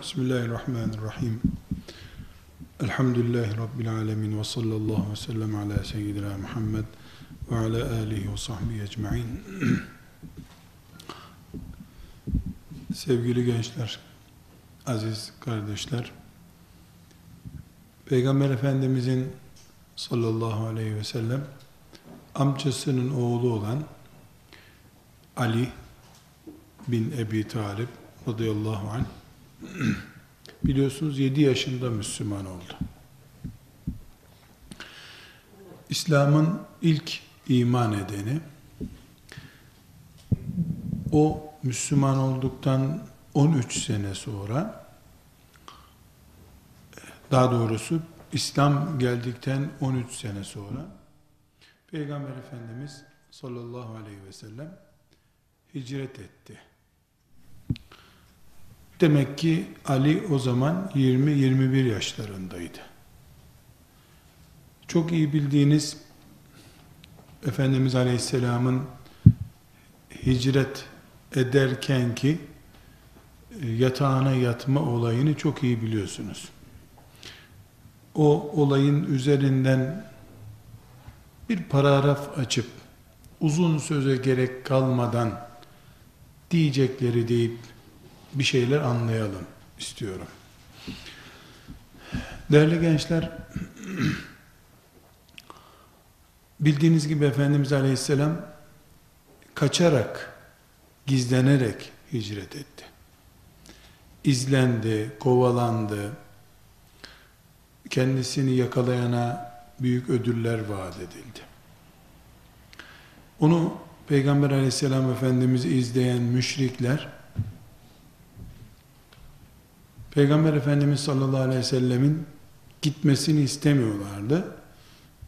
Bismillahirrahmanirrahim. Elhamdülillahi Rabbil alemin ve sallallahu ve sellem ala seyyidina Muhammed ve ala alihi ve sahbihi ecma'in. Sevgili gençler, aziz kardeşler, Peygamber Efendimizin sallallahu aleyhi ve sellem amcasının oğlu olan Ali bin Ebi Talib radıyallahu anh biliyorsunuz 7 yaşında Müslüman oldu. İslam'ın ilk iman edeni o Müslüman olduktan 13 sene sonra daha doğrusu İslam geldikten 13 sene sonra Peygamber Efendimiz sallallahu aleyhi ve sellem hicret etti. Demek ki Ali o zaman 20-21 yaşlarındaydı. Çok iyi bildiğiniz Efendimiz Aleyhisselam'ın hicret ederken ki e, yatağına yatma olayını çok iyi biliyorsunuz. O olayın üzerinden bir paragraf açıp uzun söze gerek kalmadan diyecekleri deyip bir şeyler anlayalım istiyorum. Değerli gençler, bildiğiniz gibi Efendimiz Aleyhisselam kaçarak, gizlenerek hicret etti. İzlendi, kovalandı, kendisini yakalayana büyük ödüller vaat edildi. Onu Peygamber aleyhisselam efendimizi izleyen müşrikler Peygamber Efendimiz sallallahu aleyhi ve sellemin gitmesini istemiyorlardı.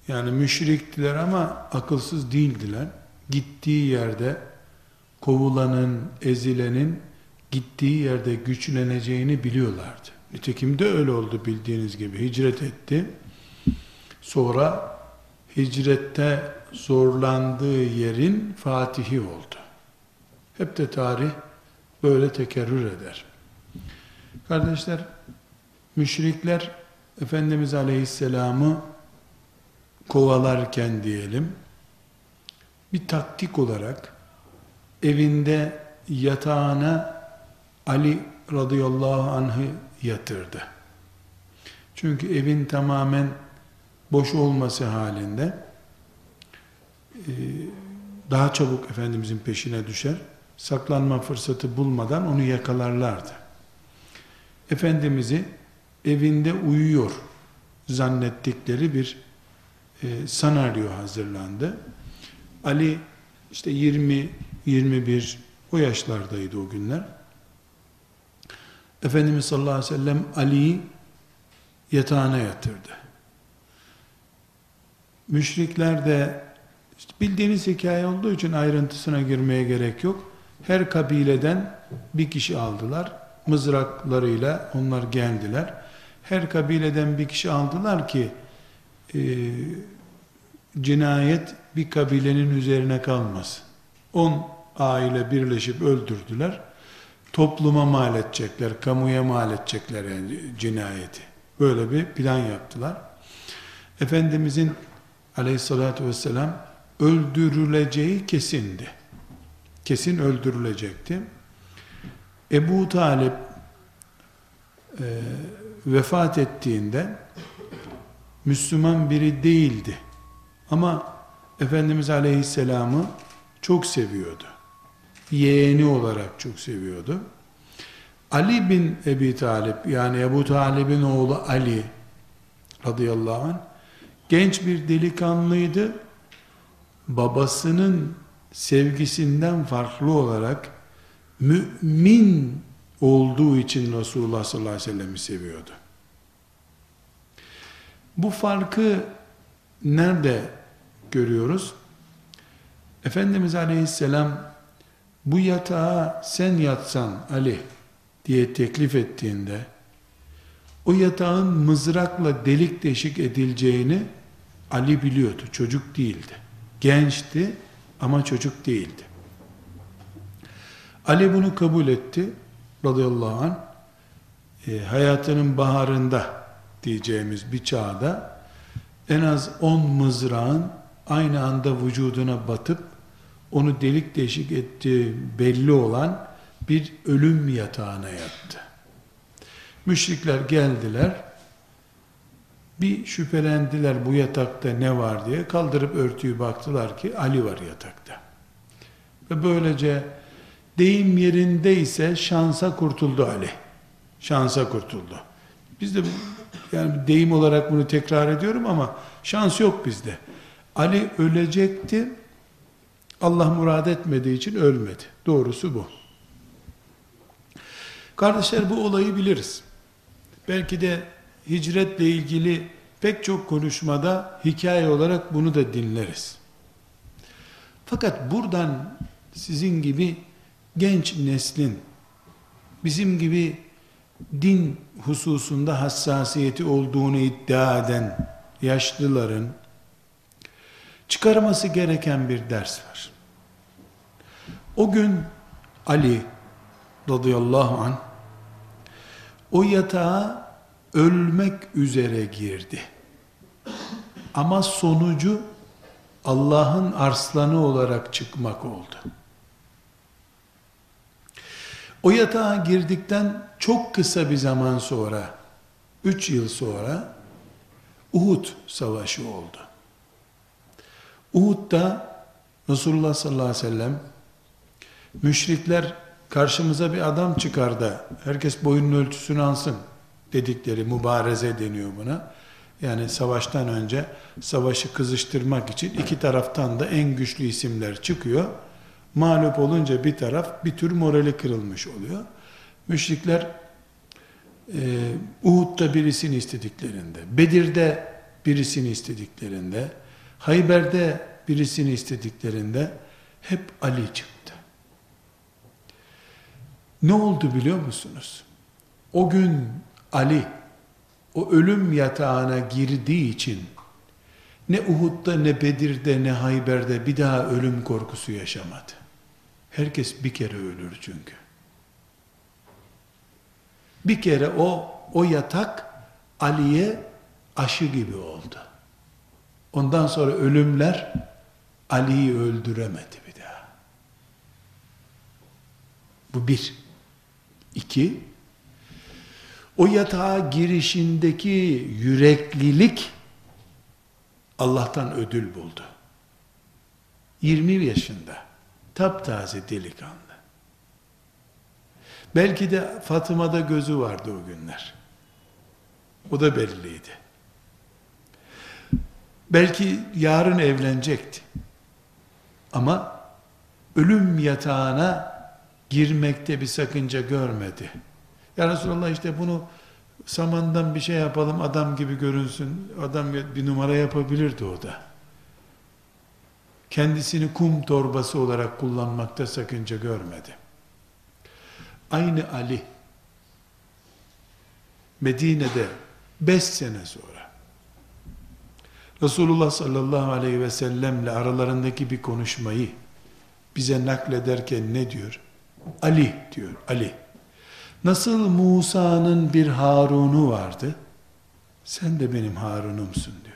Yani müşriktiler ama akılsız değildiler. Gittiği yerde kovulanın, ezilenin gittiği yerde güçleneceğini biliyorlardı. Nitekim de öyle oldu bildiğiniz gibi. Hicret etti. Sonra hicrette zorlandığı yerin fatihi oldu. Hep de tarih böyle tekerrür eder. Kardeşler, müşrikler Efendimiz Aleyhisselam'ı kovalarken diyelim, bir taktik olarak evinde yatağına Ali radıyallahu anh'ı yatırdı. Çünkü evin tamamen boş olması halinde daha çabuk Efendimizin peşine düşer, saklanma fırsatı bulmadan onu yakalarlardı. Efendimiz'i evinde uyuyor zannettikleri bir e, senaryo hazırlandı. Ali işte 20 21 o yaşlardaydı o günler. Efendimiz sallallahu aleyhi ve sellem Ali'yi yatağına yatırdı. Müşrikler de işte bildiğiniz hikaye olduğu için ayrıntısına girmeye gerek yok. Her kabileden bir kişi aldılar mızraklarıyla onlar geldiler. Her kabileden bir kişi aldılar ki e, cinayet bir kabilenin üzerine kalmasın. On aile birleşip öldürdüler. Topluma mal edecekler, kamuya mal edecekler yani cinayeti. Böyle bir plan yaptılar. Efendimizin aleyhissalatü vesselam öldürüleceği kesindi. Kesin öldürülecekti. Ebu Talip e, vefat ettiğinde Müslüman biri değildi. Ama Efendimiz Aleyhisselam'ı çok seviyordu. Yeğeni olarak çok seviyordu. Ali bin Ebi Talip yani Ebu Talib'in oğlu Ali radıyallahu anh genç bir delikanlıydı. Babasının sevgisinden farklı olarak mümin olduğu için Resulullah sallallahu aleyhi ve sellem'i seviyordu. Bu farkı nerede görüyoruz? Efendimiz aleyhisselam bu yatağa sen yatsan Ali diye teklif ettiğinde o yatağın mızrakla delik deşik edileceğini Ali biliyordu. Çocuk değildi. Gençti ama çocuk değildi. Ali bunu kabul etti radıyallahu anh. e, hayatının baharında diyeceğimiz bir çağda en az 10 mızrağın aynı anda vücuduna batıp onu delik deşik ettiği belli olan bir ölüm yatağına yattı. Müşrikler geldiler. Bir şüphelendiler bu yatakta ne var diye. Kaldırıp örtüyü baktılar ki Ali var yatakta. Ve böylece deyim yerindeyse şansa kurtuldu Ali. Şansa kurtuldu. Biz de yani deyim olarak bunu tekrar ediyorum ama şans yok bizde. Ali ölecekti. Allah murad etmediği için ölmedi. Doğrusu bu. Kardeşler bu olayı biliriz. Belki de hicretle ilgili pek çok konuşmada hikaye olarak bunu da dinleriz. Fakat buradan sizin gibi genç neslin bizim gibi din hususunda hassasiyeti olduğunu iddia eden yaşlıların çıkarması gereken bir ders var. O gün Ali radıyallahu an o yatağa ölmek üzere girdi. Ama sonucu Allah'ın arslanı olarak çıkmak oldu. O yatağa girdikten çok kısa bir zaman sonra, üç yıl sonra Uhud savaşı oldu. Uhud'da Resulullah sallallahu aleyhi ve sellem müşrikler karşımıza bir adam çıkar da herkes boyunun ölçüsünü alsın dedikleri mübareze deniyor buna. Yani savaştan önce savaşı kızıştırmak için iki taraftan da en güçlü isimler çıkıyor. Mağlup olunca bir taraf bir tür morali kırılmış oluyor. Müşrikler e, Uhud'da birisini istediklerinde, Bedir'de birisini istediklerinde, Hayber'de birisini istediklerinde hep Ali çıktı. Ne oldu biliyor musunuz? O gün Ali o ölüm yatağına girdiği için ne Uhud'da ne Bedir'de ne Hayber'de bir daha ölüm korkusu yaşamadı. Herkes bir kere ölür çünkü. Bir kere o o yatak Ali'ye aşı gibi oldu. Ondan sonra ölümler Ali'yi öldüremedi bir daha. Bu bir. İki, o yatağa girişindeki yüreklilik Allah'tan ödül buldu. 20 yaşında taptaze delikanlı. Belki de Fatıma'da gözü vardı o günler. O da belliydi. Belki yarın evlenecekti. Ama ölüm yatağına girmekte bir sakınca görmedi. Ya Resulallah işte bunu samandan bir şey yapalım adam gibi görünsün. Adam bir numara yapabilirdi o da. Kendisini kum torbası olarak kullanmakta sakınca görmedi. Aynı Ali Medine'de beş sene sonra Resulullah sallallahu aleyhi ve sellemle aralarındaki bir konuşmayı bize naklederken ne diyor? Ali diyor, Ali. Nasıl Musa'nın bir Harun'u vardı, sen de benim Harun'umsun diyor.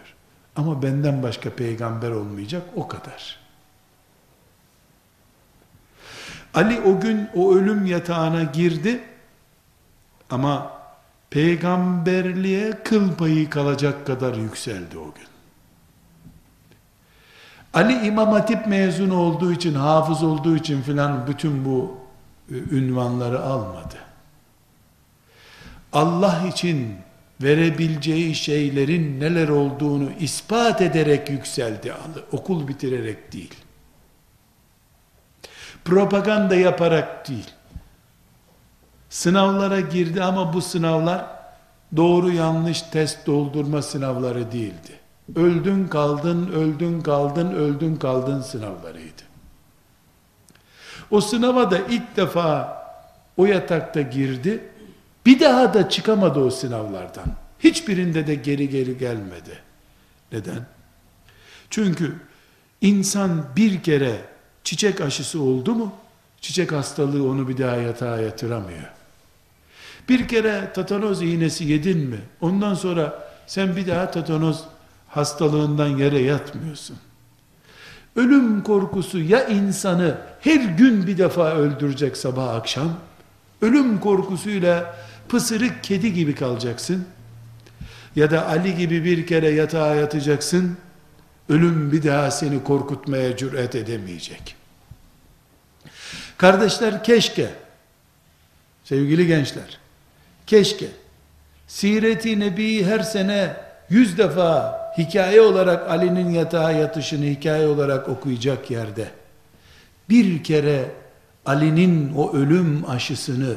Ama benden başka peygamber olmayacak o kadar. Ali o gün o ölüm yatağına girdi ama peygamberliğe kıl payı kalacak kadar yükseldi o gün. Ali İmam Hatip mezun olduğu için, hafız olduğu için filan bütün bu e, ünvanları almadı. Allah için verebileceği şeylerin neler olduğunu ispat ederek yükseldi. Okul bitirerek değil. Propaganda yaparak değil. Sınavlara girdi ama bu sınavlar doğru yanlış test doldurma sınavları değildi. Öldün kaldın, öldün kaldın, öldün kaldın sınavlarıydı. O sınava da ilk defa o yatakta girdi. Bir daha da çıkamadı o sınavlardan. Hiçbirinde de geri geri gelmedi. Neden? Çünkü insan bir kere çiçek aşısı oldu mu, çiçek hastalığı onu bir daha yatağa yatıramıyor. Bir kere tatanoz iğnesi yedin mi? Ondan sonra sen bir daha tatanoz hastalığından yere yatmıyorsun. Ölüm korkusu ya insanı her gün bir defa öldürecek sabah akşam, ölüm korkusuyla pısırık kedi gibi kalacaksın, ya da Ali gibi bir kere yatağa yatacaksın, ölüm bir daha seni korkutmaya cüret edemeyecek. Kardeşler keşke, sevgili gençler, keşke, Siret-i Nebi'yi her sene yüz defa hikaye olarak Ali'nin yatağa yatışını hikaye olarak okuyacak yerde, bir kere Ali'nin o ölüm aşısını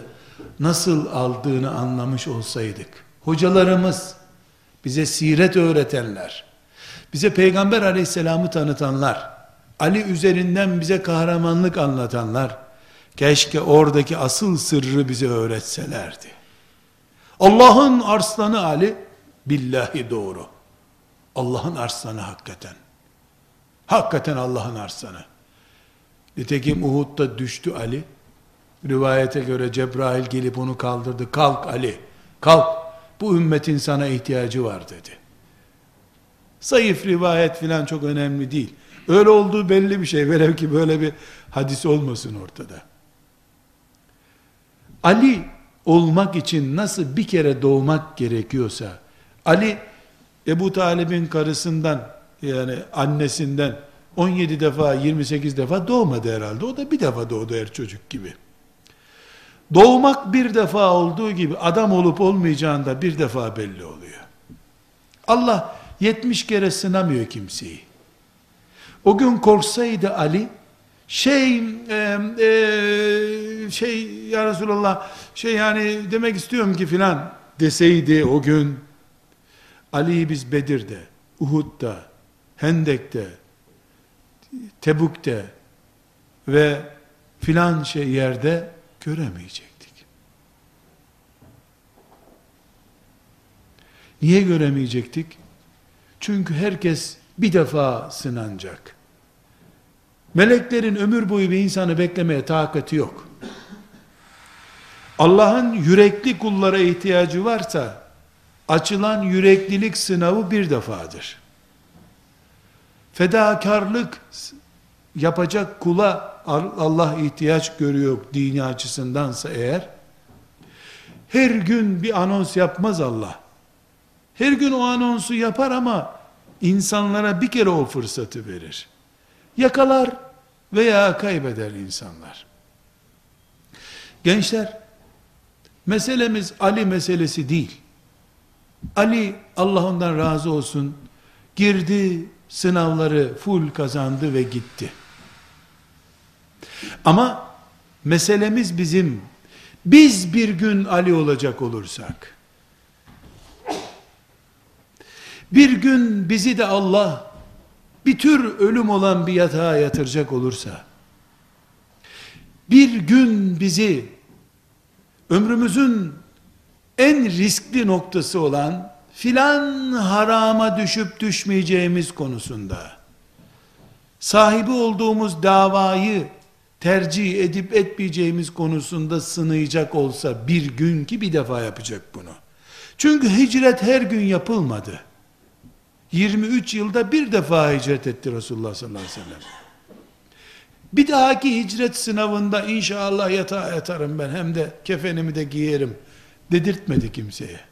nasıl aldığını anlamış olsaydık, hocalarımız, bize siret öğretenler, bize Peygamber aleyhisselamı tanıtanlar, Ali üzerinden bize kahramanlık anlatanlar, keşke oradaki asıl sırrı bize öğretselerdi. Allah'ın arslanı Ali, billahi doğru. Allah'ın arslanı hakikaten. Hakikaten Allah'ın arslanı. Nitekim Uhud'da düştü Ali. Rivayete göre Cebrail gelip onu kaldırdı. Kalk Ali, kalk. Bu ümmetin sana ihtiyacı var dedi. Zayıf rivayet filan çok önemli değil. Öyle olduğu belli bir şey. Velev ki böyle bir hadis olmasın ortada. Ali olmak için nasıl bir kere doğmak gerekiyorsa, Ali Ebu Talib'in karısından yani annesinden 17 defa 28 defa doğmadı herhalde. O da bir defa doğdu her çocuk gibi. Doğmak bir defa olduğu gibi adam olup olmayacağında bir defa belli oluyor. Allah 70 kere sınamıyor kimseyi. O gün korksaydı Ali şey e, e, şey ya Resulallah şey yani demek istiyorum ki filan deseydi o gün Ali'yi biz Bedir'de, Uhud'da, Hendek'te, Tebuk'te ve filan şey yerde göremeyecektik. Niye göremeyecektik? Çünkü herkes bir defa sınanacak. Meleklerin ömür boyu bir insanı beklemeye takati yok. Allah'ın yürekli kullara ihtiyacı varsa, açılan yüreklilik sınavı bir defadır. Fedakarlık yapacak kula Allah ihtiyaç görüyor dini açısındansa eğer, her gün bir anons yapmaz Allah. Her gün o anonsu yapar ama insanlara bir kere o fırsatı verir. Yakalar veya kaybeder insanlar. Gençler, meselemiz Ali meselesi değil. Ali Allah ondan razı olsun girdi sınavları full kazandı ve gitti. Ama meselemiz bizim biz bir gün Ali olacak olursak bir gün bizi de Allah bir tür ölüm olan bir yatağa yatıracak olursa bir gün bizi ömrümüzün en riskli noktası olan filan harama düşüp düşmeyeceğimiz konusunda sahibi olduğumuz davayı tercih edip etmeyeceğimiz konusunda sınayacak olsa bir gün ki bir defa yapacak bunu. Çünkü hicret her gün yapılmadı. 23 yılda bir defa hicret etti Resulullah sallallahu aleyhi ve sellem. Bir dahaki hicret sınavında inşallah yatağa yatarım ben hem de kefenimi de giyerim dedirtmedi kimseye.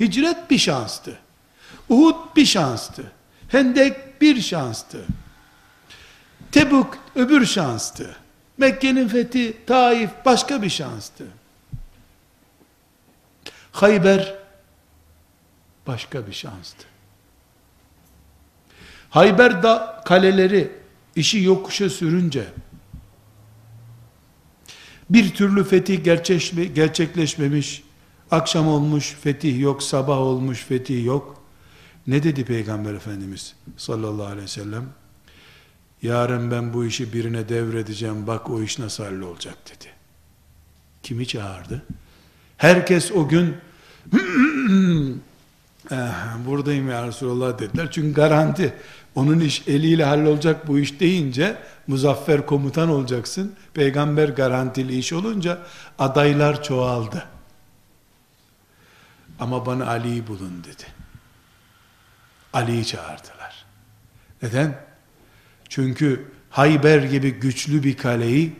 Hicret bir şanstı. Uhud bir şanstı. Hendek bir şanstı. Tebuk öbür şanstı. Mekke'nin fethi, Taif başka bir şanstı. Hayber başka bir şanstı. Hayber da kaleleri işi yokuşa sürünce bir türlü fetih gerçekleşmemiş Akşam olmuş fetih yok, sabah olmuş fetih yok. Ne dedi Peygamber Efendimiz sallallahu aleyhi ve sellem? Yarın ben bu işi birine devredeceğim, bak o iş nasıl hallolacak dedi. Kimi çağırdı? Herkes o gün eh, buradayım ya Resulallah dediler. Çünkü garanti onun iş eliyle hallolacak bu iş deyince muzaffer komutan olacaksın. Peygamber garantili iş olunca adaylar çoğaldı. Ama bana Ali'yi bulun dedi. Ali'yi çağırdılar. Neden? Çünkü Hayber gibi güçlü bir kaleyi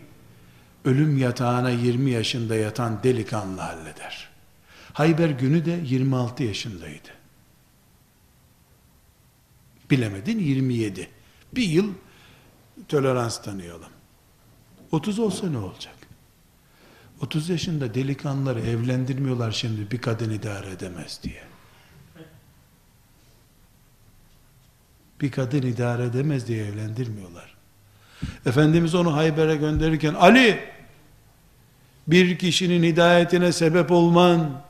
ölüm yatağına 20 yaşında yatan delikanlı halleder. Hayber günü de 26 yaşındaydı. Bilemedin 27. Bir yıl tolerans tanıyalım. 30 olsa ne olacak? 30 yaşında delikanlıları evlendirmiyorlar şimdi bir kadın idare edemez diye. Bir kadın idare edemez diye evlendirmiyorlar. Efendimiz onu Hayber'e gönderirken Ali bir kişinin hidayetine sebep olman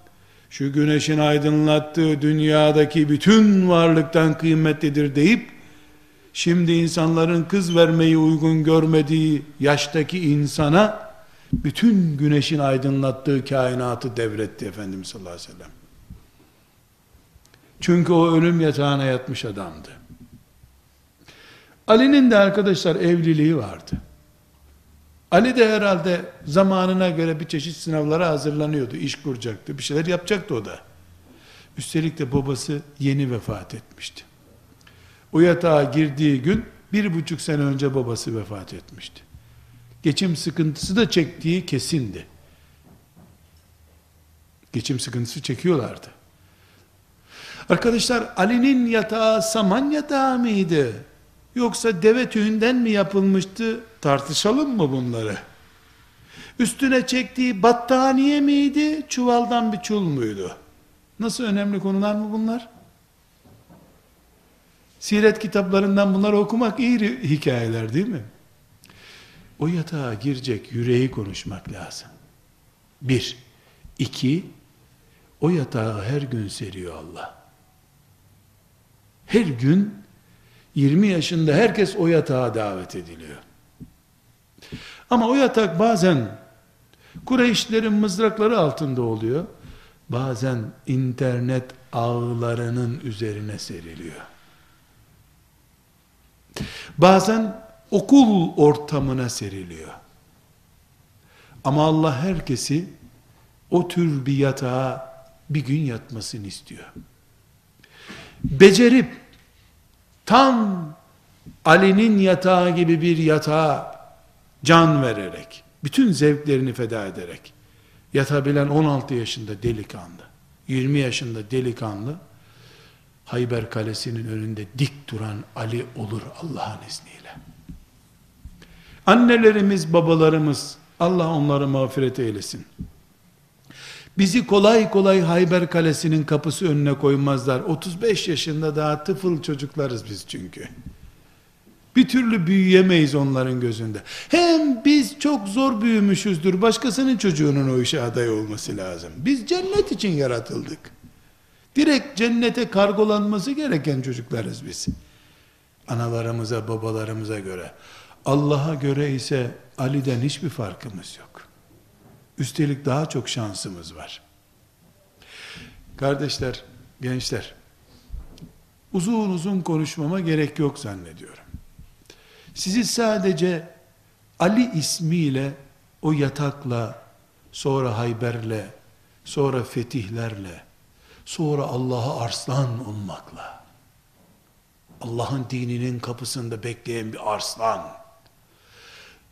şu güneşin aydınlattığı dünyadaki bütün varlıktan kıymetlidir deyip şimdi insanların kız vermeyi uygun görmediği yaştaki insana bütün güneşin aydınlattığı kainatı devretti Efendimiz sallallahu aleyhi ve sellem. Çünkü o ölüm yatağına yatmış adamdı. Ali'nin de arkadaşlar evliliği vardı. Ali de herhalde zamanına göre bir çeşit sınavlara hazırlanıyordu. iş kuracaktı. Bir şeyler yapacaktı o da. Üstelik de babası yeni vefat etmişti. O yatağa girdiği gün bir buçuk sene önce babası vefat etmişti. Geçim sıkıntısı da çektiği kesindi. Geçim sıkıntısı çekiyorlardı. Arkadaşlar Ali'nin yatağı saman yatağı mıydı? Yoksa deve tüyünden mi yapılmıştı? Tartışalım mı bunları? Üstüne çektiği battaniye miydi? Çuvaldan bir çul muydu? Nasıl önemli konular mı bunlar? Siret kitaplarından bunları okumak iyi hikayeler değil mi? O yatağa girecek yüreği konuşmak lazım. Bir. iki, o yatağı her gün seriyor Allah. Her gün 20 yaşında herkes o yatağa davet ediliyor. Ama o yatak bazen Kureyşlerin mızrakları altında oluyor. Bazen internet ağlarının üzerine seriliyor. Bazen okul ortamına seriliyor. Ama Allah herkesi o tür bir yatağa bir gün yatmasını istiyor. Becerip tam Ali'nin yatağı gibi bir yatağa can vererek, bütün zevklerini feda ederek, yatabilen 16 yaşında delikanlı, 20 yaşında delikanlı, Hayber Kalesi'nin önünde dik duran Ali olur Allah'ın izniyle. Annelerimiz, babalarımız, Allah onları mağfiret eylesin. Bizi kolay kolay Hayber Kalesi'nin kapısı önüne koymazlar. 35 yaşında daha tıfıl çocuklarız biz çünkü. Bir türlü büyüyemeyiz onların gözünde. Hem biz çok zor büyümüşüzdür. Başkasının çocuğunun o işe aday olması lazım. Biz cennet için yaratıldık. Direkt cennete kargolanması gereken çocuklarız biz. Analarımıza, babalarımıza göre. Allah'a göre ise Ali'den hiçbir farkımız yok. Üstelik daha çok şansımız var. Kardeşler, gençler, uzun uzun konuşmama gerek yok zannediyorum. Sizi sadece Ali ismiyle, o yatakla, sonra Hayber'le, sonra fetihlerle, sonra Allah'a arslan olmakla, Allah'ın dininin kapısında bekleyen bir arslan,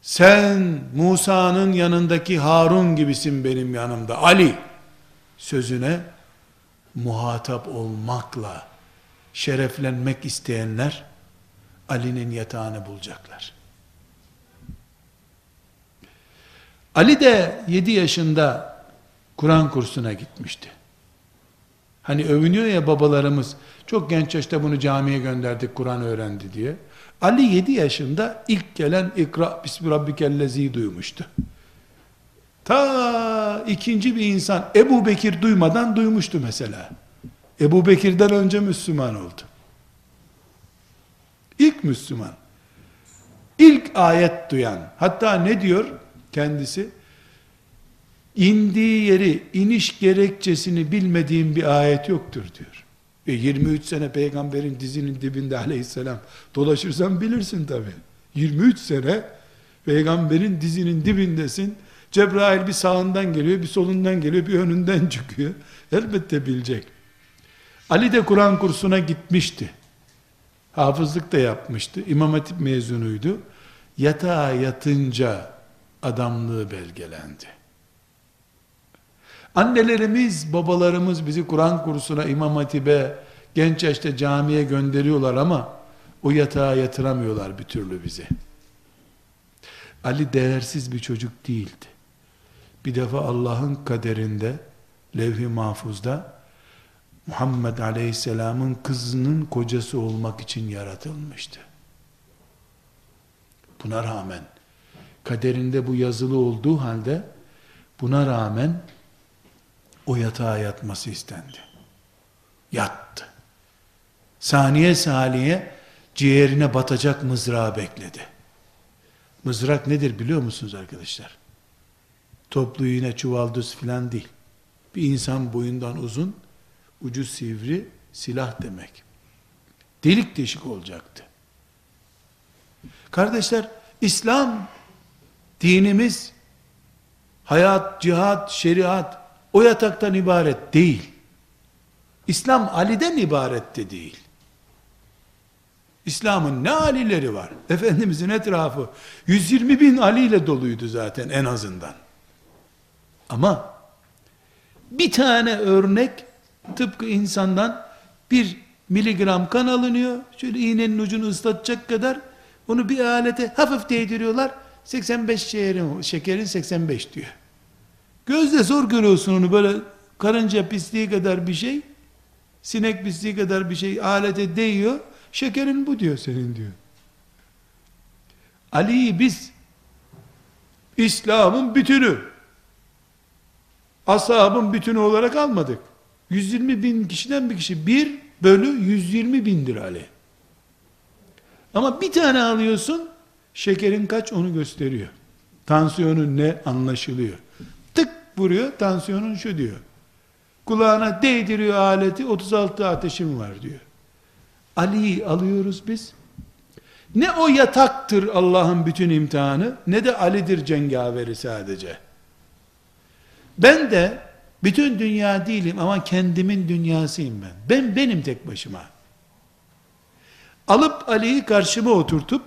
sen Musa'nın yanındaki Harun gibisin benim yanımda Ali sözüne muhatap olmakla şereflenmek isteyenler Ali'nin yatağını bulacaklar. Ali de 7 yaşında Kur'an kursuna gitmişti. Hani övünüyor ya babalarımız çok genç yaşta bunu camiye gönderdik Kur'an öğrendi diye. Ali 7 yaşında ilk gelen ikra bismi rabbikellezi duymuştu. Ta ikinci bir insan Ebu Bekir duymadan duymuştu mesela. Ebu Bekir'den önce Müslüman oldu. İlk Müslüman. İlk ayet duyan. Hatta ne diyor kendisi? İndiği yeri, iniş gerekçesini bilmediğim bir ayet yoktur diyor. E 23 sene peygamberin dizinin dibinde aleyhisselam dolaşırsan bilirsin tabi. 23 sene peygamberin dizinin dibindesin. Cebrail bir sağından geliyor, bir solundan geliyor, bir önünden çıkıyor. Elbette bilecek. Ali de Kur'an kursuna gitmişti. Hafızlık da yapmıştı. İmam Hatip mezunuydu. Yatağa yatınca adamlığı belgelendi. Annelerimiz, babalarımız bizi Kur'an kursuna, İmam Hatip'e, genç yaşta camiye gönderiyorlar ama o yatağa yatıramıyorlar bir türlü bizi. Ali değersiz bir çocuk değildi. Bir defa Allah'ın kaderinde, levh-i mahfuzda, Muhammed Aleyhisselam'ın kızının kocası olmak için yaratılmıştı. Buna rağmen, kaderinde bu yazılı olduğu halde, buna rağmen, o yatağa yatması istendi. Yattı. Saniye saniye ciğerine batacak mızrağı bekledi. Mızrak nedir biliyor musunuz arkadaşlar? Toplu iğne, çuvaldız filan değil. Bir insan boyundan uzun, ucu sivri silah demek. Delik deşik olacaktı. Kardeşler, İslam dinimiz hayat, cihat, şeriat o yataktan ibaret değil. İslam Ali'den ibaret de değil. İslam'ın ne Alileri var? Efendimizin etrafı 120 bin Ali ile doluydu zaten en azından. Ama bir tane örnek tıpkı insandan bir miligram kan alınıyor. Şöyle iğnenin ucunu ıslatacak kadar onu bir alete hafif değdiriyorlar. 85 şekerin, şekerin 85 diyor. Gözle zor görüyorsun onu böyle karınca pisliği kadar bir şey, sinek pisliği kadar bir şey alete değiyor. Şekerin bu diyor senin diyor. Ali'yi biz İslam'ın bütünü ashabın bütünü olarak almadık. 120 bin kişiden bir kişi bir bölü 120 bindir Ali. Ama bir tane alıyorsun şekerin kaç onu gösteriyor. Tansiyonun ne anlaşılıyor. Vuruyor tansiyonun şu diyor. Kulağına değdiriyor aleti 36 ateşim var diyor. Ali'yi alıyoruz biz. Ne o yataktır Allah'ın bütün imtihanı ne de Ali'dir cengaveri sadece. Ben de bütün dünya değilim ama kendimin dünyasıyım ben. Ben benim tek başıma. Alıp Ali'yi karşıma oturtup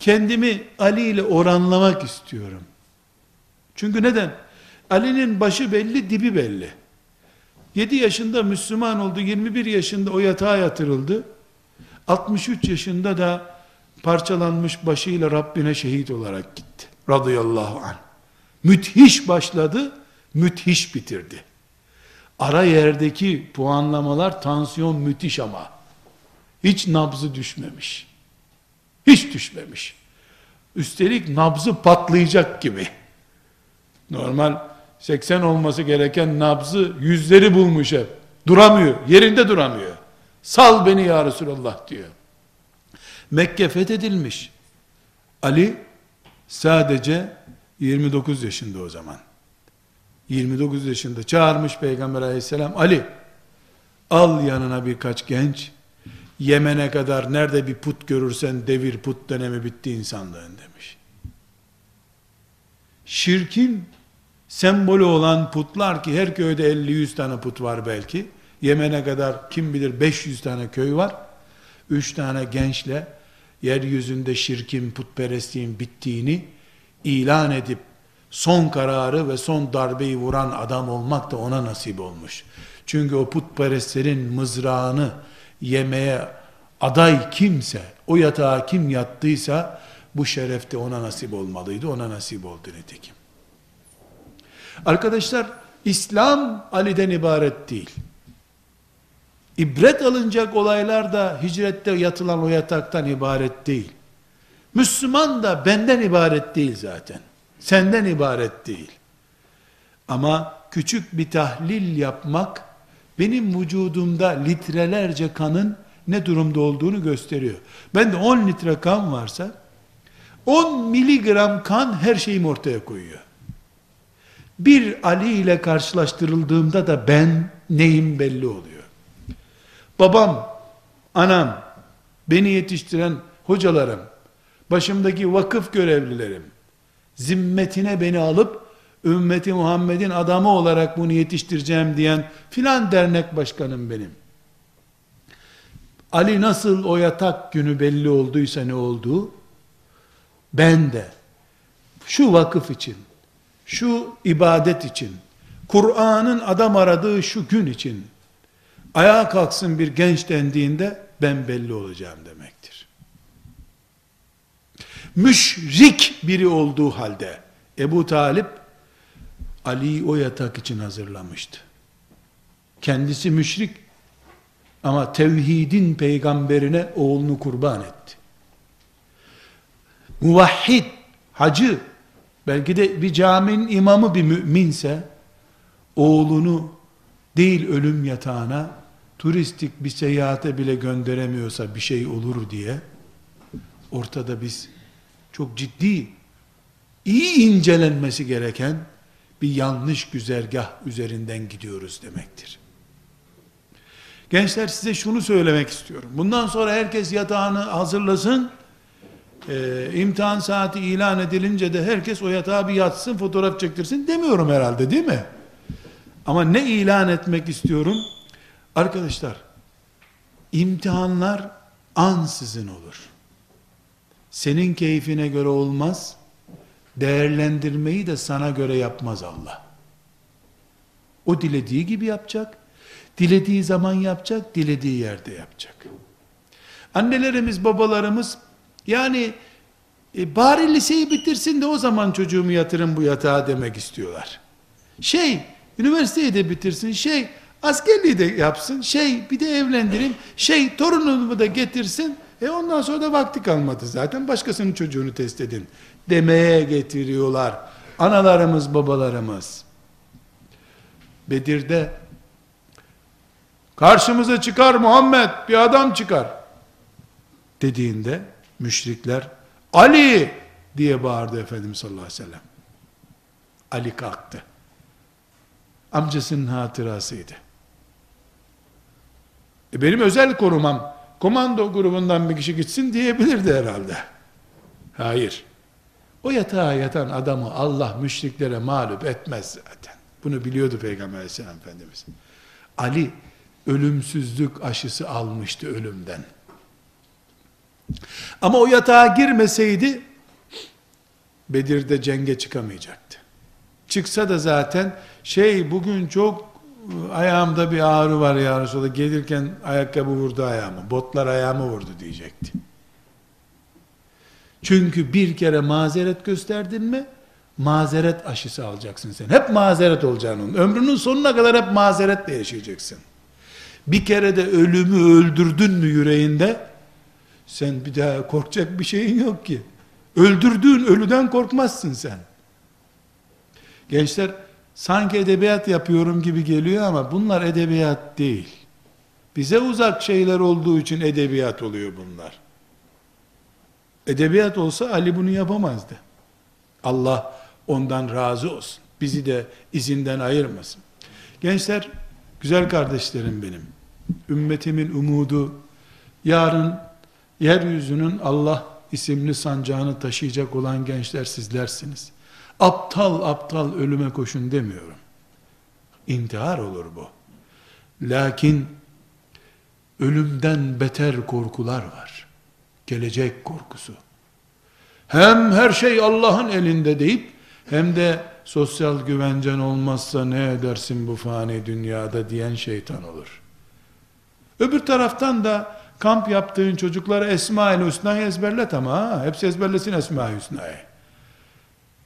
kendimi Ali ile oranlamak istiyorum. Çünkü neden? Ali'nin başı belli, dibi belli. 7 yaşında Müslüman oldu, 21 yaşında o yatağa yatırıldı. 63 yaşında da parçalanmış başıyla Rabbine şehit olarak gitti. Radıyallahu anh. Müthiş başladı, müthiş bitirdi. Ara yerdeki puanlamalar tansiyon müthiş ama. Hiç nabzı düşmemiş. Hiç düşmemiş. Üstelik nabzı patlayacak gibi. Normal 80 olması gereken nabzı yüzleri bulmuş hep. Duramıyor, yerinde duramıyor. Sal beni ya Resulallah diyor. Mekke fethedilmiş. Ali sadece 29 yaşında o zaman. 29 yaşında çağırmış Peygamber aleyhisselam Ali al yanına birkaç genç Yemen'e kadar nerede bir put görürsen devir put dönemi bitti insanlığın demiş. Şirkin sembolü olan putlar ki her köyde 50-100 tane put var belki. Yemen'e kadar kim bilir 500 tane köy var. 3 tane gençle yeryüzünde şirkin, putperestliğin bittiğini ilan edip son kararı ve son darbeyi vuran adam olmak da ona nasip olmuş. Çünkü o putperestlerin mızrağını yemeye aday kimse, o yatağa kim yattıysa bu şeref de ona nasip olmalıydı. Ona nasip oldu nitekim. Arkadaşlar İslam Ali'den ibaret değil. İbret alınacak olaylar da hicrette yatılan o yataktan ibaret değil. Müslüman da benden ibaret değil zaten. Senden ibaret değil. Ama küçük bir tahlil yapmak benim vücudumda litrelerce kanın ne durumda olduğunu gösteriyor. Ben de 10 litre kan varsa 10 miligram kan her şeyim ortaya koyuyor. Bir Ali ile karşılaştırıldığımda da ben neyim belli oluyor. Babam, anam, beni yetiştiren hocalarım, başımdaki vakıf görevlilerim, zimmetine beni alıp ümmeti Muhammed'in adamı olarak bunu yetiştireceğim diyen filan dernek başkanım benim. Ali nasıl o yatak günü belli olduysa ne olduğu, ben de şu vakıf için, şu ibadet için, Kur'an'ın adam aradığı şu gün için ayağa kalksın bir genç dendiğinde ben belli olacağım demektir. Müşrik biri olduğu halde Ebu Talip Ali'yi o yatak için hazırlamıştı. Kendisi müşrik ama tevhidin peygamberine oğlunu kurban etti. Muvahhid, hacı, belki de bir caminin imamı bir müminse, oğlunu değil ölüm yatağına, turistik bir seyahate bile gönderemiyorsa bir şey olur diye, ortada biz çok ciddi, iyi incelenmesi gereken bir yanlış güzergah üzerinden gidiyoruz demektir. Gençler size şunu söylemek istiyorum. Bundan sonra herkes yatağını hazırlasın. Ee, imtihan saati ilan edilince de herkes o yatağa bir yatsın, fotoğraf çektirsin demiyorum herhalde değil mi? Ama ne ilan etmek istiyorum? Arkadaşlar, imtihanlar ansızın olur. Senin keyfine göre olmaz. Değerlendirmeyi de sana göre yapmaz Allah. O dilediği gibi yapacak. Dilediği zaman yapacak, dilediği yerde yapacak. Annelerimiz, babalarımız yani e, bari liseyi bitirsin de o zaman çocuğumu yatırın bu yatağa demek istiyorlar. Şey, üniversiteyi de bitirsin, şey, askerliği de yapsın, şey, bir de evlendireyim, şey, torunumu da getirsin, e ondan sonra da vakti kalmadı zaten, başkasının çocuğunu test edin demeye getiriyorlar. Analarımız, babalarımız. Bedir'de karşımıza çıkar Muhammed bir adam çıkar dediğinde müşrikler Ali diye bağırdı Efendimiz sallallahu aleyhi ve sellem. Ali kalktı. Amcasının hatırasıydı. E benim özel korumam komando grubundan bir kişi gitsin diyebilirdi herhalde. Hayır. O yatağa yatan adamı Allah müşriklere mağlup etmez zaten. Bunu biliyordu Peygamber aleyhisselam Efendimiz. Ali ölümsüzlük aşısı almıştı ölümden. Ama o yatağa girmeseydi Bedir'de cenge çıkamayacaktı. Çıksa da zaten şey bugün çok ayağımda bir ağrı var ya Resulallah gelirken ayakkabı vurdu ayağımı, botlar ayağımı vurdu diyecekti. Çünkü bir kere mazeret gösterdin mi mazeret aşısı alacaksın sen. Hep mazeret olacaksın onun. Ömrünün sonuna kadar hep mazeretle yaşayacaksın. Bir kere de ölümü öldürdün mü yüreğinde sen bir daha korkacak bir şeyin yok ki. Öldürdüğün ölüden korkmazsın sen. Gençler sanki edebiyat yapıyorum gibi geliyor ama bunlar edebiyat değil. Bize uzak şeyler olduğu için edebiyat oluyor bunlar. Edebiyat olsa Ali bunu yapamazdı. Allah ondan razı olsun. Bizi de izinden ayırmasın. Gençler, güzel kardeşlerim benim. Ümmetimin umudu, yarın yeryüzünün Allah isimli sancağını taşıyacak olan gençler sizlersiniz. Aptal aptal ölüme koşun demiyorum. İntihar olur bu. Lakin ölümden beter korkular var. Gelecek korkusu. Hem her şey Allah'ın elinde deyip hem de sosyal güvencen olmazsa ne edersin bu fani dünyada diyen şeytan olur. Öbür taraftan da kamp yaptığın çocuklara Esma-i Hüsna'yı ezberlet ama ha, hepsi ezberlesin Esma-i Hüsna'yı.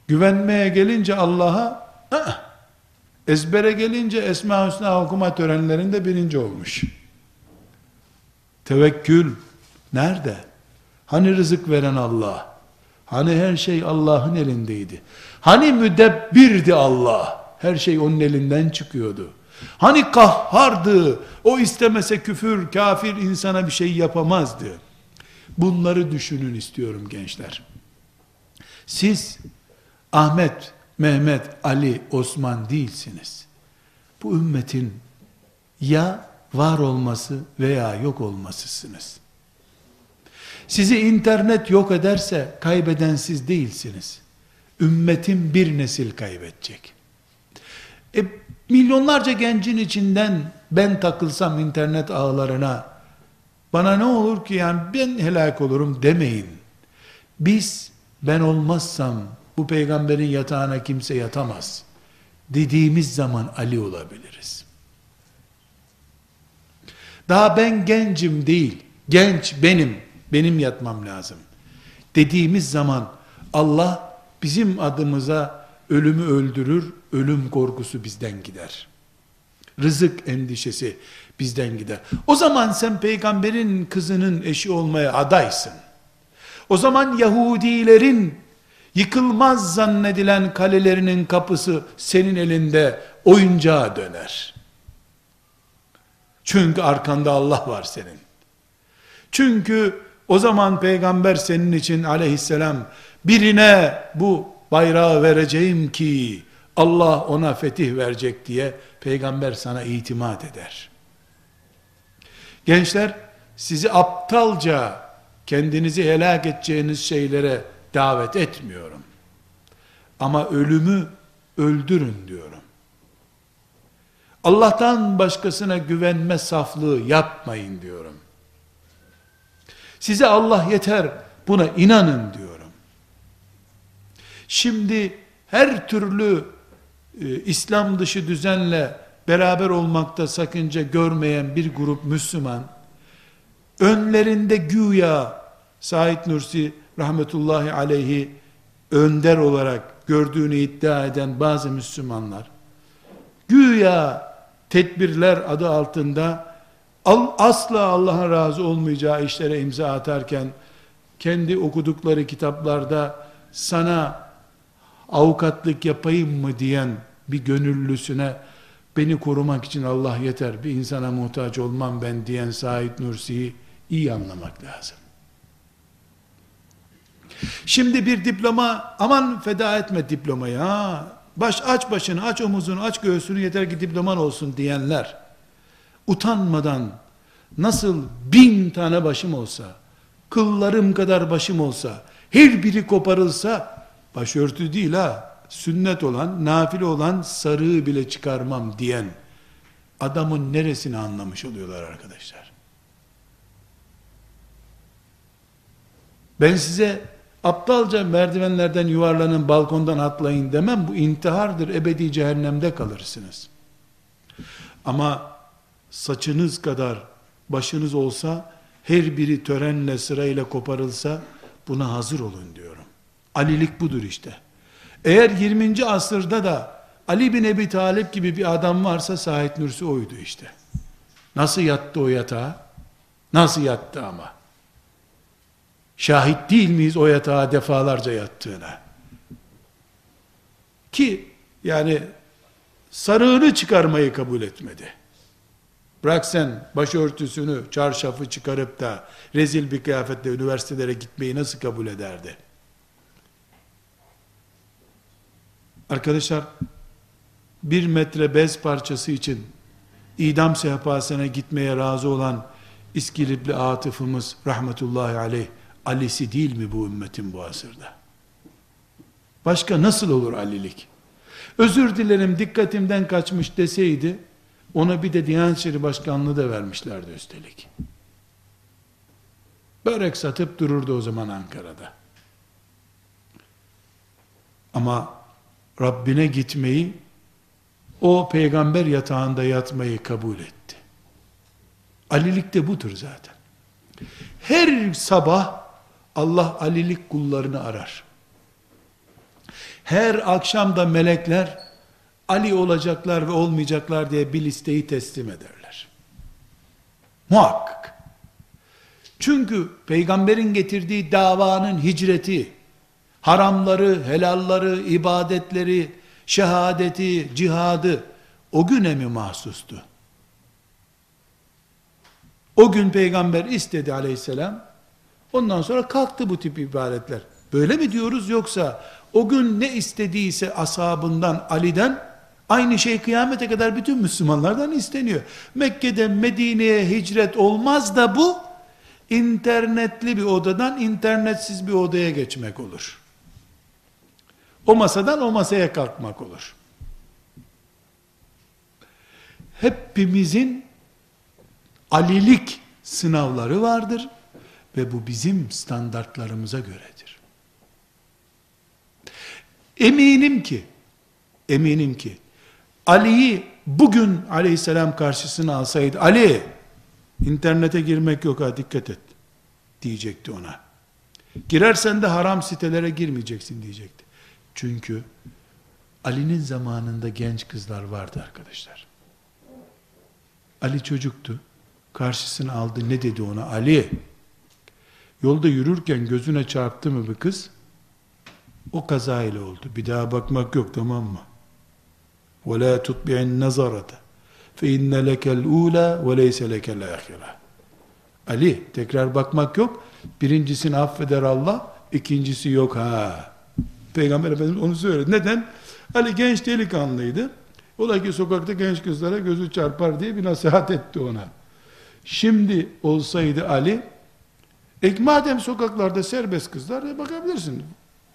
Güvenmeye gelince Allah'a ezbere gelince Esma-i Hüsna okuma törenlerinde birinci olmuş. Tevekkül nerede? Hani rızık veren Allah? Hani her şey Allah'ın elindeydi? Hani müdebbirdi Allah? Her şey onun elinden çıkıyordu. Hani kahhardı, o istemese küfür, kafir insana bir şey yapamazdı. Bunları düşünün istiyorum gençler. Siz Ahmet, Mehmet, Ali, Osman değilsiniz. Bu ümmetin ya var olması veya yok olmasısınız. Sizi internet yok ederse kaybeden siz değilsiniz. ümmetim bir nesil kaybedecek. E, milyonlarca gencin içinden ben takılsam internet ağlarına bana ne olur ki yani ben helak olurum demeyin. Biz ben olmazsam bu peygamberin yatağına kimse yatamaz dediğimiz zaman Ali olabiliriz. Daha ben gencim değil, genç benim, benim yatmam lazım. Dediğimiz zaman Allah bizim adımıza ölümü öldürür, ölüm korkusu bizden gider. Rızık endişesi bizden gider. O zaman sen peygamberin kızının eşi olmaya adaysın. O zaman Yahudilerin yıkılmaz zannedilen kalelerinin kapısı senin elinde oyuncağa döner. Çünkü arkanda Allah var senin. Çünkü o zaman peygamber senin için aleyhisselam birine bu bayrağı vereceğim ki Allah ona fetih verecek diye peygamber sana itimat eder. Gençler sizi aptalca kendinizi helak edeceğiniz şeylere davet etmiyorum. Ama ölümü öldürün diyorum. Allah'tan başkasına güvenme saflığı yapmayın diyorum. Size Allah yeter, buna inanın diyorum. Şimdi her türlü e, İslam dışı düzenle beraber olmakta sakınca görmeyen bir grup Müslüman, önlerinde güya Said Nursi rahmetullahi aleyhi önder olarak gördüğünü iddia eden bazı Müslümanlar, güya tedbirler adı altında asla Allah'a razı olmayacağı işlere imza atarken, kendi okudukları kitaplarda sana avukatlık yapayım mı diyen bir gönüllüsüne beni korumak için Allah yeter bir insana muhtaç olmam ben diyen Said Nursi'yi iyi anlamak lazım. Şimdi bir diploma aman feda etme diplomayı ha. Baş aç başını, aç omuzunu, aç göğsünü yeter ki diploman olsun diyenler utanmadan nasıl bin tane başım olsa, kıllarım kadar başım olsa, her biri koparılsa başörtü değil ha, sünnet olan, nafile olan sarığı bile çıkarmam diyen adamın neresini anlamış oluyorlar arkadaşlar. Ben size aptalca merdivenlerden yuvarlanın, balkondan atlayın demem. Bu intihardır, ebedi cehennemde kalırsınız. Ama saçınız kadar başınız olsa, her biri törenle sırayla koparılsa, buna hazır olun diyorum. Alilik budur işte. Eğer 20. asırda da Ali bin Ebi Talip gibi bir adam varsa Said Nursi oydu işte. Nasıl yattı o yatağa? Nasıl yattı ama? Şahit değil miyiz o yatağa defalarca yattığına? Ki yani sarığını çıkarmayı kabul etmedi. Bırak sen başörtüsünü, çarşafı çıkarıp da rezil bir kıyafetle üniversitelere gitmeyi nasıl kabul ederdi? Arkadaşlar, bir metre bez parçası için idam sehpasına gitmeye razı olan İskilipli atıfımız rahmetullahi aleyh Ali'si değil mi bu ümmetin bu asırda? Başka nasıl olur Alilik? Özür dilerim dikkatimden kaçmış deseydi ona bir de Diyanet İşleri Başkanlığı da vermişlerdi üstelik. Börek satıp dururdu o zaman Ankara'da. Ama Rabbine gitmeyi, o peygamber yatağında yatmayı kabul etti. Alilik de budur zaten. Her sabah Allah alilik kullarını arar. Her akşam da melekler Ali olacaklar ve olmayacaklar diye bir listeyi teslim ederler. Muhakkak. Çünkü peygamberin getirdiği davanın hicreti, haramları, helalları, ibadetleri, şehadeti, cihadı o güne mi mahsustu? O gün peygamber istedi aleyhisselam. Ondan sonra kalktı bu tip ibadetler. Böyle mi diyoruz yoksa o gün ne istediyse asabından Ali'den aynı şey kıyamete kadar bütün Müslümanlardan isteniyor. Mekke'den Medine'ye hicret olmaz da bu internetli bir odadan internetsiz bir odaya geçmek olur. O masadan o masaya kalkmak olur. Hepimizin alilik sınavları vardır ve bu bizim standartlarımıza göredir. Eminim ki, eminim ki, Ali'yi bugün aleyhisselam karşısına alsaydı, Ali, internete girmek yok ha dikkat et, diyecekti ona. Girersen de haram sitelere girmeyeceksin diyecekti. Çünkü Ali'nin zamanında genç kızlar vardı arkadaşlar. Ali çocuktu. Karşısına aldı ne dedi ona? Ali yolda yürürken gözüne çarptı mı bir kız? O kazayla oldu. Bir daha bakmak yok tamam mı? وَلَا تُطْبِعِ النَّظَرَةَ فَاِنَّ لَكَ الْعُولَى وَلَيْسَ لَكَ الْآخِرَةِ Ali tekrar bakmak yok. Birincisini affeder Allah, ikincisi yok ha. Peygamber Efendimiz onu söyledi. Neden? Ali genç delikanlıydı. Ola ki sokakta genç kızlara gözü çarpar diye bir nasihat etti ona. Şimdi olsaydı Ali, e madem sokaklarda serbest kızlar e bakabilirsin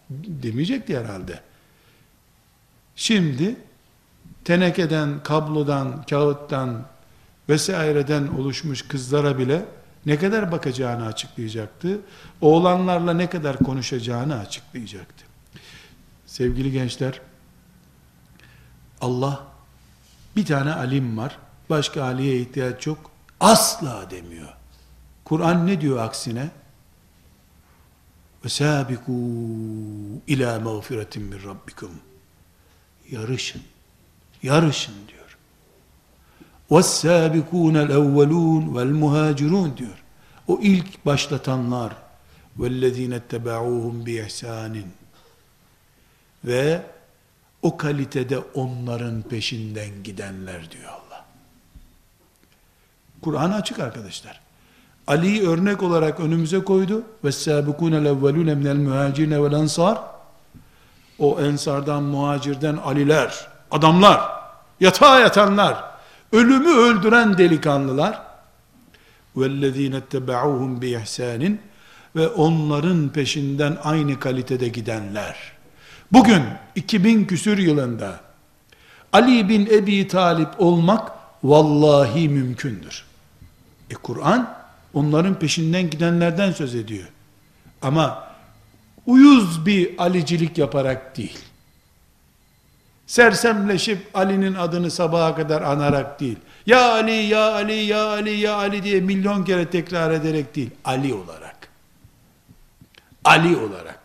demeyecekti herhalde. Şimdi tenekeden, kablodan, kağıttan vesaireden oluşmuş kızlara bile ne kadar bakacağını açıklayacaktı. Oğlanlarla ne kadar konuşacağını açıklayacaktı. Sevgili gençler, Allah bir tane alim var. Başka aliye ihtiyaç yok. Asla demiyor. Kur'an ne diyor aksine? Sabiku ila mağfiretin min rabbikum. Yarışın. Yarışın diyor. Evvelûn vel muhacirun diyor. O ilk başlatanlar tebauhum bi ihsanin ve o kalitede onların peşinden gidenler diyor Allah. Kur'an açık arkadaşlar. Ali'yi örnek olarak önümüze koydu. Ve sabikune levvelune minel muhacirine vel ensar. O ensardan, muhacirden aliler, adamlar, yatağa yatanlar, ölümü öldüren delikanlılar. Vellezine tebauhum bi ihsanin ve onların peşinden aynı kalitede gidenler.'' Bugün 2000 küsür yılında Ali bin Ebi Talip olmak vallahi mümkündür. E Kur'an onların peşinden gidenlerden söz ediyor. Ama uyuz bir alicilik yaparak değil. Sersemleşip Ali'nin adını sabaha kadar anarak değil. Ya Ali, ya Ali, ya Ali, ya Ali diye milyon kere tekrar ederek değil. Ali olarak. Ali olarak.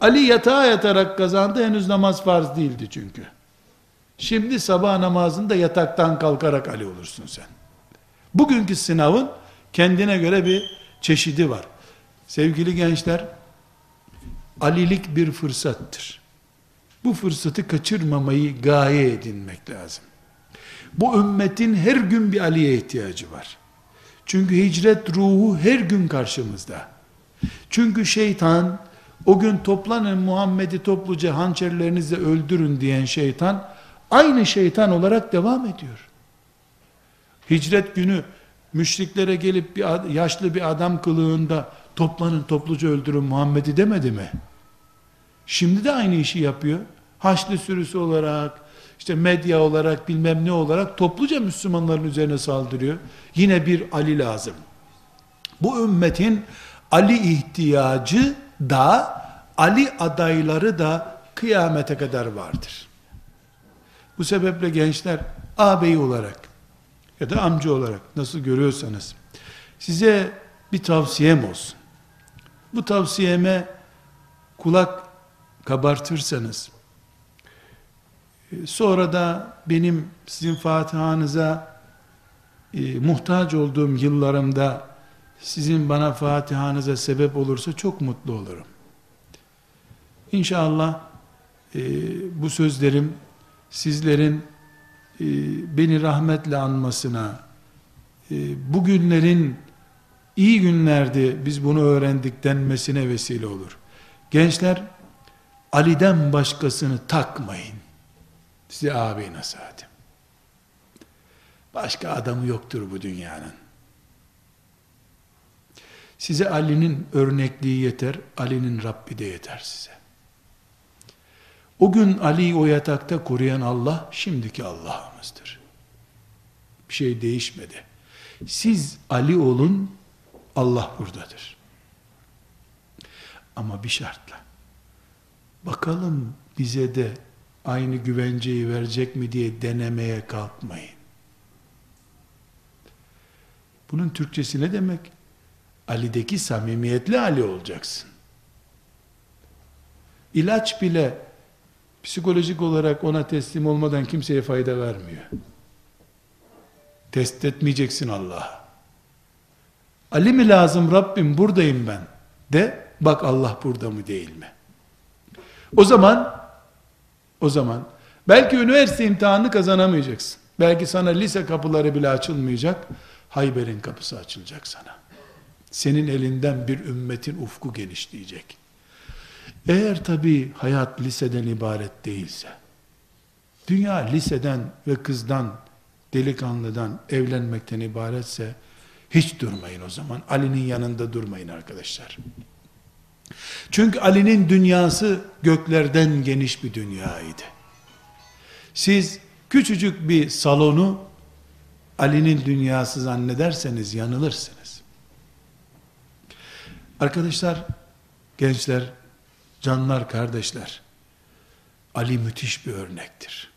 Ali yatağa yatarak kazandı. Henüz namaz farz değildi çünkü. Şimdi sabah namazında yataktan kalkarak Ali olursun sen. Bugünkü sınavın kendine göre bir çeşidi var. Sevgili gençler, alilik bir fırsattır. Bu fırsatı kaçırmamayı gaye edinmek lazım. Bu ümmetin her gün bir Ali'ye ihtiyacı var. Çünkü hicret ruhu her gün karşımızda. Çünkü şeytan o gün toplanın Muhammed'i topluca hançerlerinizle öldürün diyen şeytan aynı şeytan olarak devam ediyor. Hicret günü müşriklere gelip bir yaşlı bir adam kılığında toplanın topluca öldürün Muhammed'i demedi mi? Şimdi de aynı işi yapıyor. Haçlı sürüsü olarak, işte medya olarak bilmem ne olarak topluca Müslümanların üzerine saldırıyor. Yine bir Ali lazım. Bu ümmetin Ali ihtiyacı da Ali adayları da kıyamete kadar vardır. Bu sebeple gençler ağabey olarak ya da amca olarak nasıl görüyorsanız size bir tavsiyem olsun. Bu tavsiyeme kulak kabartırsanız e, sonra da benim sizin Fatiha'nıza e, muhtaç olduğum yıllarımda sizin bana Fatiha'nıza sebep olursa çok mutlu olurum. İnşallah e, bu sözlerim sizlerin e, beni rahmetle anmasına, e, bugünlerin iyi günlerdi biz bunu öğrendik denmesine vesile olur. Gençler, Ali'den başkasını takmayın. Size ağabey nasihatim. Başka adamı yoktur bu dünyanın. Size Ali'nin örnekliği yeter, Ali'nin Rabbi de yeter size. O gün Ali'yi o yatakta koruyan Allah şimdiki Allah'ımızdır. Bir şey değişmedi. Siz Ali olun, Allah buradadır. Ama bir şartla. Bakalım bize de aynı güvenceyi verecek mi diye denemeye kalkmayın. Bunun Türkçesi ne demek? Ali'deki samimiyetli Ali olacaksın. İlaç bile psikolojik olarak ona teslim olmadan kimseye fayda vermiyor. Test etmeyeceksin Allah'a. Ali mi lazım Rabbim buradayım ben de bak Allah burada mı değil mi? O zaman o zaman belki üniversite imtihanını kazanamayacaksın. Belki sana lise kapıları bile açılmayacak. Hayber'in kapısı açılacak sana. Senin elinden bir ümmetin ufku genişleyecek. Eğer tabi hayat liseden ibaret değilse, dünya liseden ve kızdan, delikanlıdan evlenmekten ibaretse, hiç durmayın o zaman. Ali'nin yanında durmayın arkadaşlar. Çünkü Ali'nin dünyası göklerden geniş bir dünyaydı. Siz küçücük bir salonu Ali'nin dünyası zannederseniz yanılırsınız. Arkadaşlar, gençler, canlar, kardeşler, Ali müthiş bir örnektir.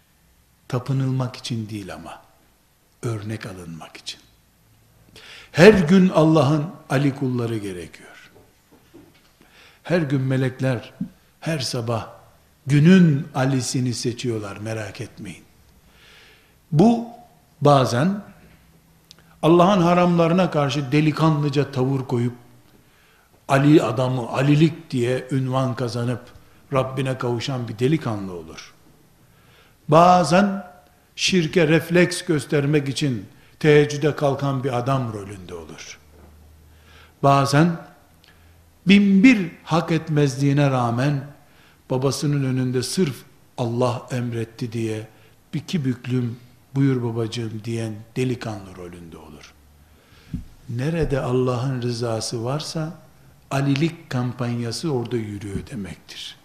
Tapınılmak için değil ama, örnek alınmak için. Her gün Allah'ın Ali kulları gerekiyor. Her gün melekler, her sabah günün Ali'sini seçiyorlar merak etmeyin. Bu bazen Allah'ın haramlarına karşı delikanlıca tavır koyup Ali adamı, Alilik diye ünvan kazanıp Rabbine kavuşan bir delikanlı olur. Bazen şirke refleks göstermek için teheccüde kalkan bir adam rolünde olur. Bazen bin bir hak etmezliğine rağmen babasının önünde sırf Allah emretti diye bir iki büklüm buyur babacığım diyen delikanlı rolünde olur. Nerede Allah'ın rızası varsa alilik kampanyası orada yürüyor demektir.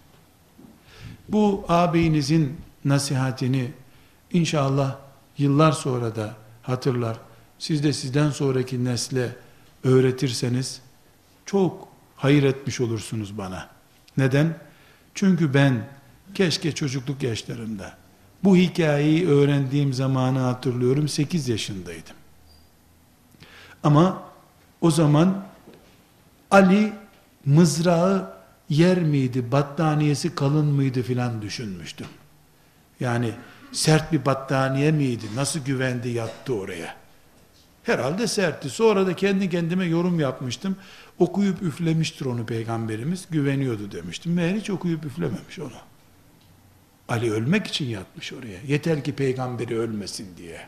Bu ağabeyinizin nasihatini inşallah yıllar sonra da hatırlar. Siz de sizden sonraki nesle öğretirseniz çok hayır etmiş olursunuz bana. Neden? Çünkü ben keşke çocukluk yaşlarımda bu hikayeyi öğrendiğim zamanı hatırlıyorum. 8 yaşındaydım. Ama o zaman Ali mızrağı yer miydi, battaniyesi kalın mıydı filan düşünmüştüm. Yani sert bir battaniye miydi, nasıl güvendi yattı oraya. Herhalde sertti. Sonra da kendi kendime yorum yapmıştım. Okuyup üflemiştir onu peygamberimiz, güveniyordu demiştim. Meğer hiç okuyup üflememiş onu. Ali ölmek için yatmış oraya. Yeter ki peygamberi ölmesin diye.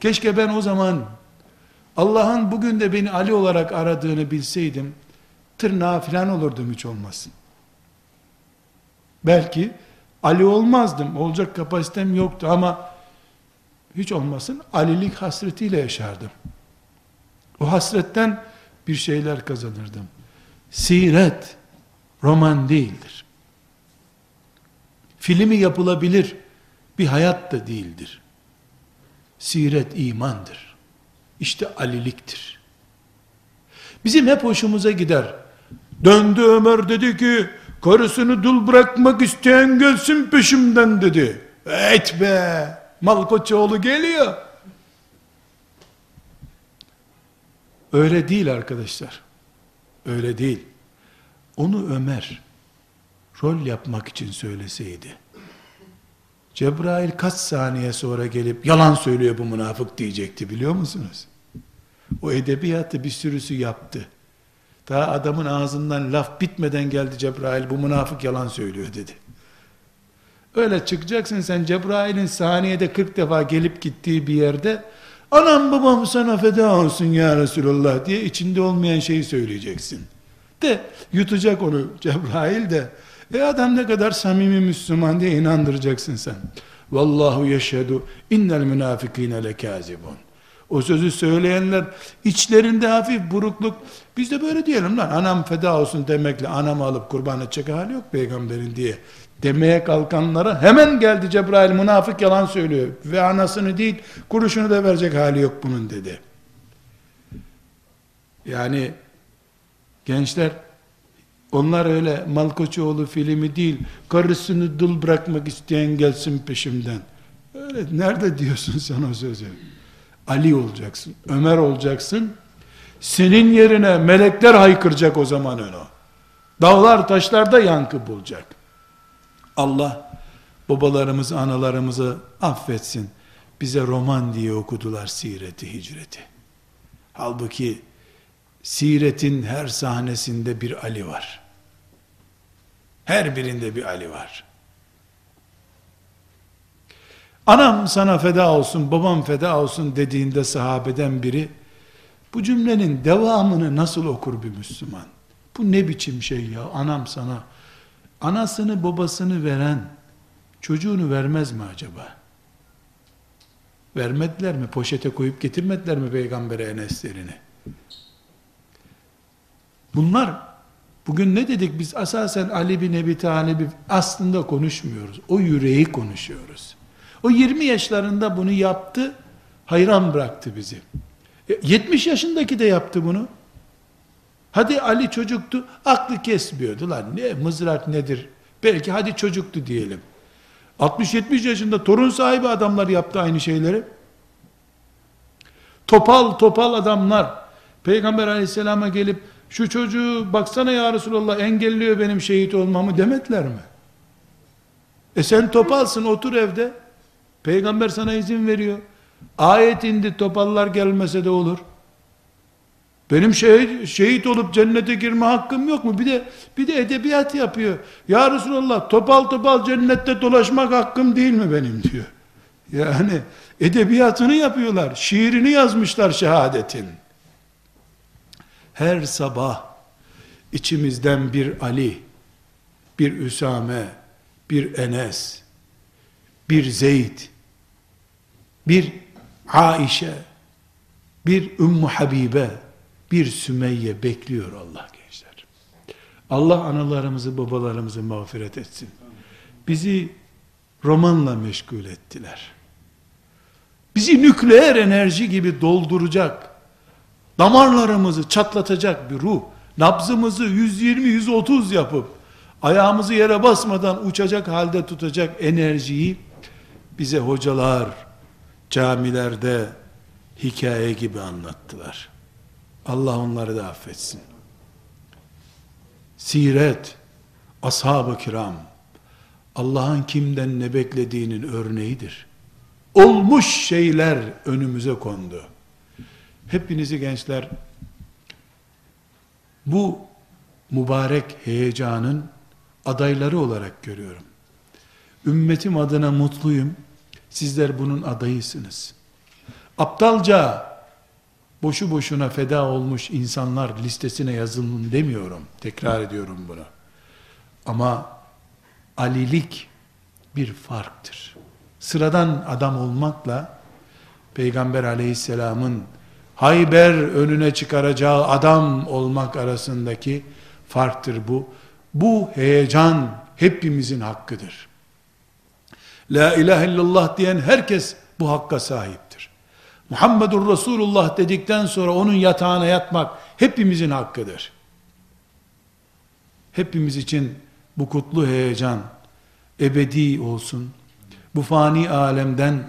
Keşke ben o zaman Allah'ın bugün de beni Ali olarak aradığını bilseydim, tırnağı falan olurdum hiç olmasın. Belki Ali olmazdım, olacak kapasitem yoktu ama hiç olmasın Alilik hasretiyle yaşardım. O hasretten bir şeyler kazanırdım. Siret, roman değildir. Filmi yapılabilir bir hayat da değildir. Siret imandır. İşte aliliktir. Bizim hep hoşumuza gider. Döndü Ömer dedi ki, karısını dul bırakmak isteyen gelsin peşimden dedi. Et be, Malkoçoğlu geliyor. Öyle değil arkadaşlar. Öyle değil. Onu Ömer rol yapmak için söyleseydi. Cebrail kaç saniye sonra gelip yalan söylüyor bu münafık diyecekti biliyor musunuz? O edebiyatı bir sürüsü yaptı. Daha adamın ağzından laf bitmeden geldi Cebrail bu münafık yalan söylüyor dedi. Öyle çıkacaksın sen Cebrail'in saniyede 40 defa gelip gittiği bir yerde anam babam sana feda olsun ya Resulallah diye içinde olmayan şeyi söyleyeceksin. De yutacak onu Cebrail de e adam ne kadar samimi Müslüman diye inandıracaksın sen. Vallahu yeşhedü innel münafikine lekazibun. O sözü söyleyenler içlerinde hafif burukluk. Biz de böyle diyelim lan anam feda olsun demekle anamı alıp kurban edecek hali yok peygamberin diye demeye kalkanlara hemen geldi Cebrail münafık yalan söylüyor ve anasını değil kuruşunu da verecek hali yok bunun dedi. Yani gençler onlar öyle Malkoçoğlu filmi değil karısını dul bırakmak isteyen gelsin peşimden. Öyle nerede diyorsun sen o sözü? Ali olacaksın, Ömer olacaksın. Senin yerine melekler haykıracak o zaman onu. Dağlar taşlarda yankı bulacak. Allah babalarımızı, analarımızı affetsin. Bize roman diye okudular sireti, hicreti. Halbuki siretin her sahnesinde bir Ali var. Her birinde bir Ali var. Anam sana feda olsun, babam feda olsun dediğinde sahabeden biri, bu cümlenin devamını nasıl okur bir Müslüman? Bu ne biçim şey ya, anam sana, anasını babasını veren, çocuğunu vermez mi acaba? Vermediler mi? Poşete koyup getirmediler mi peygambere eneslerini? Bunlar bugün ne dedik biz asasen Ali bin Ebi Talib'i aslında konuşmuyoruz. O yüreği konuşuyoruz. O 20 yaşlarında bunu yaptı, hayran bıraktı bizi. E, 70 yaşındaki de yaptı bunu. Hadi Ali çocuktu, aklı kesmiyordu lan. Ne mızrak nedir? Belki hadi çocuktu diyelim. 60-70 yaşında torun sahibi adamlar yaptı aynı şeyleri. Topal topal adamlar Peygamber aleyhisselama gelip şu çocuğu baksana ya Resulallah engelliyor benim şehit olmamı demediler mi? E sen topalsın otur evde. Peygamber sana izin veriyor. Ayet indi topallar gelmese de olur. Benim şehit, şehit olup cennete girme hakkım yok mu? Bir de bir de edebiyat yapıyor. Ya Resulallah topal topal cennette dolaşmak hakkım değil mi benim diyor. Yani edebiyatını yapıyorlar. Şiirini yazmışlar şehadetin. Her sabah içimizden bir Ali, bir Üsame, bir Enes, bir Zeyd, bir Aişe, bir Ümmü Habibe, bir Sümeyye bekliyor Allah gençler. Allah analarımızı babalarımızı mağfiret etsin. Bizi romanla meşgul ettiler. Bizi nükleer enerji gibi dolduracak, damarlarımızı çatlatacak bir ruh, nabzımızı 120-130 yapıp, ayağımızı yere basmadan uçacak halde tutacak enerjiyi, bize hocalar, camilerde hikaye gibi anlattılar. Allah onları da affetsin. Siret, ashab-ı kiram, Allah'ın kimden ne beklediğinin örneğidir. Olmuş şeyler önümüze kondu. Hepinizi gençler, bu mübarek heyecanın adayları olarak görüyorum. Ümmetim adına mutluyum. Sizler bunun adayısınız. Aptalca boşu boşuna feda olmuş insanlar listesine yazılın demiyorum. Tekrar ediyorum bunu. Ama alilik bir farktır. Sıradan adam olmakla Peygamber aleyhisselamın Hayber önüne çıkaracağı adam olmak arasındaki farktır bu. Bu heyecan hepimizin hakkıdır. La ilahe illallah diyen herkes bu hakka sahiptir. Muhammedur Resulullah dedikten sonra onun yatağına yatmak hepimizin hakkıdır. Hepimiz için bu kutlu heyecan ebedi olsun. Bu fani alemden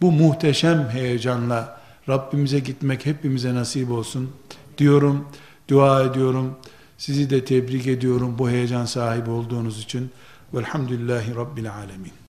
bu muhteşem heyecanla Rabbimize gitmek hepimize nasip olsun diyorum, dua ediyorum. Sizi de tebrik ediyorum bu heyecan sahibi olduğunuz için. Velhamdülillahi Rabbil Alemin.